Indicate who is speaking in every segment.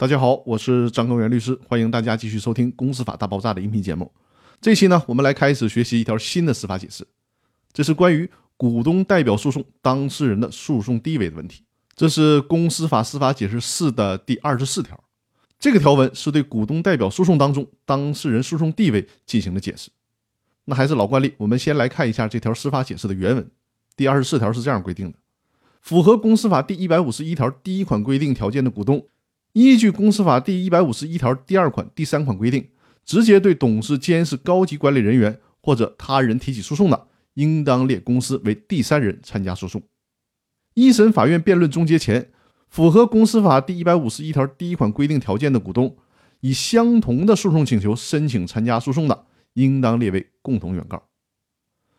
Speaker 1: 大家好，我是张根源律师，欢迎大家继续收听《公司法大爆炸》的音频节目。这期呢，我们来开始学习一条新的司法解释，这是关于股东代表诉讼当事人的诉讼地位的问题。这是《公司法司法解释四》的第二十四条。这个条文是对股东代表诉讼当中当事人诉讼地位进行的解释。那还是老惯例，我们先来看一下这条司法解释的原文。第二十四条是这样规定的：符合公司法第一百五十一条第一款规定条件的股东。依据公司法第一百五十一条第二款、第三款规定，直接对董事、监事、高级管理人员或者他人提起诉讼的，应当列公司为第三人参加诉讼。一审法院辩论终结前，符合公司法第一百五十一条第一款规定条件的股东，以相同的诉讼请求申请参加诉讼的，应当列为共同原告。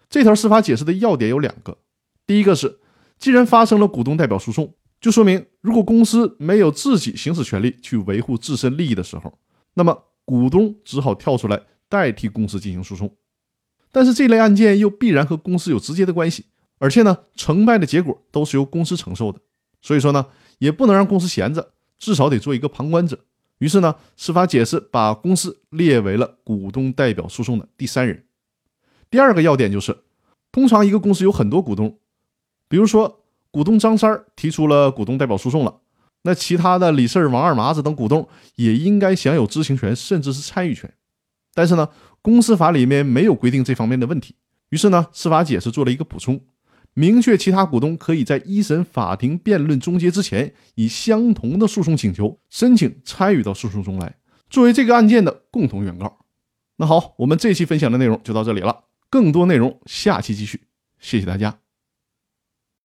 Speaker 1: 这条司法解释的要点有两个：第一个是，既然发生了股东代表诉讼。就说明，如果公司没有自己行使权利去维护自身利益的时候，那么股东只好跳出来代替公司进行诉讼。但是这类案件又必然和公司有直接的关系，而且呢，成败的结果都是由公司承受的。所以说呢，也不能让公司闲着，至少得做一个旁观者。于是呢，司法解释把公司列为了股东代表诉讼的第三人。第二个要点就是，通常一个公司有很多股东，比如说。股东张三提出了股东代表诉讼了，那其他的李四、王二麻子等股东也应该享有知情权，甚至是参与权。但是呢，公司法里面没有规定这方面的问题。于是呢，司法解释做了一个补充，明确其他股东可以在一审法庭辩论终结之前，以相同的诉讼请求申请参与到诉讼中来，作为这个案件的共同原告。那好，我们这期分享的内容就到这里了，更多内容下期继续。谢谢大家。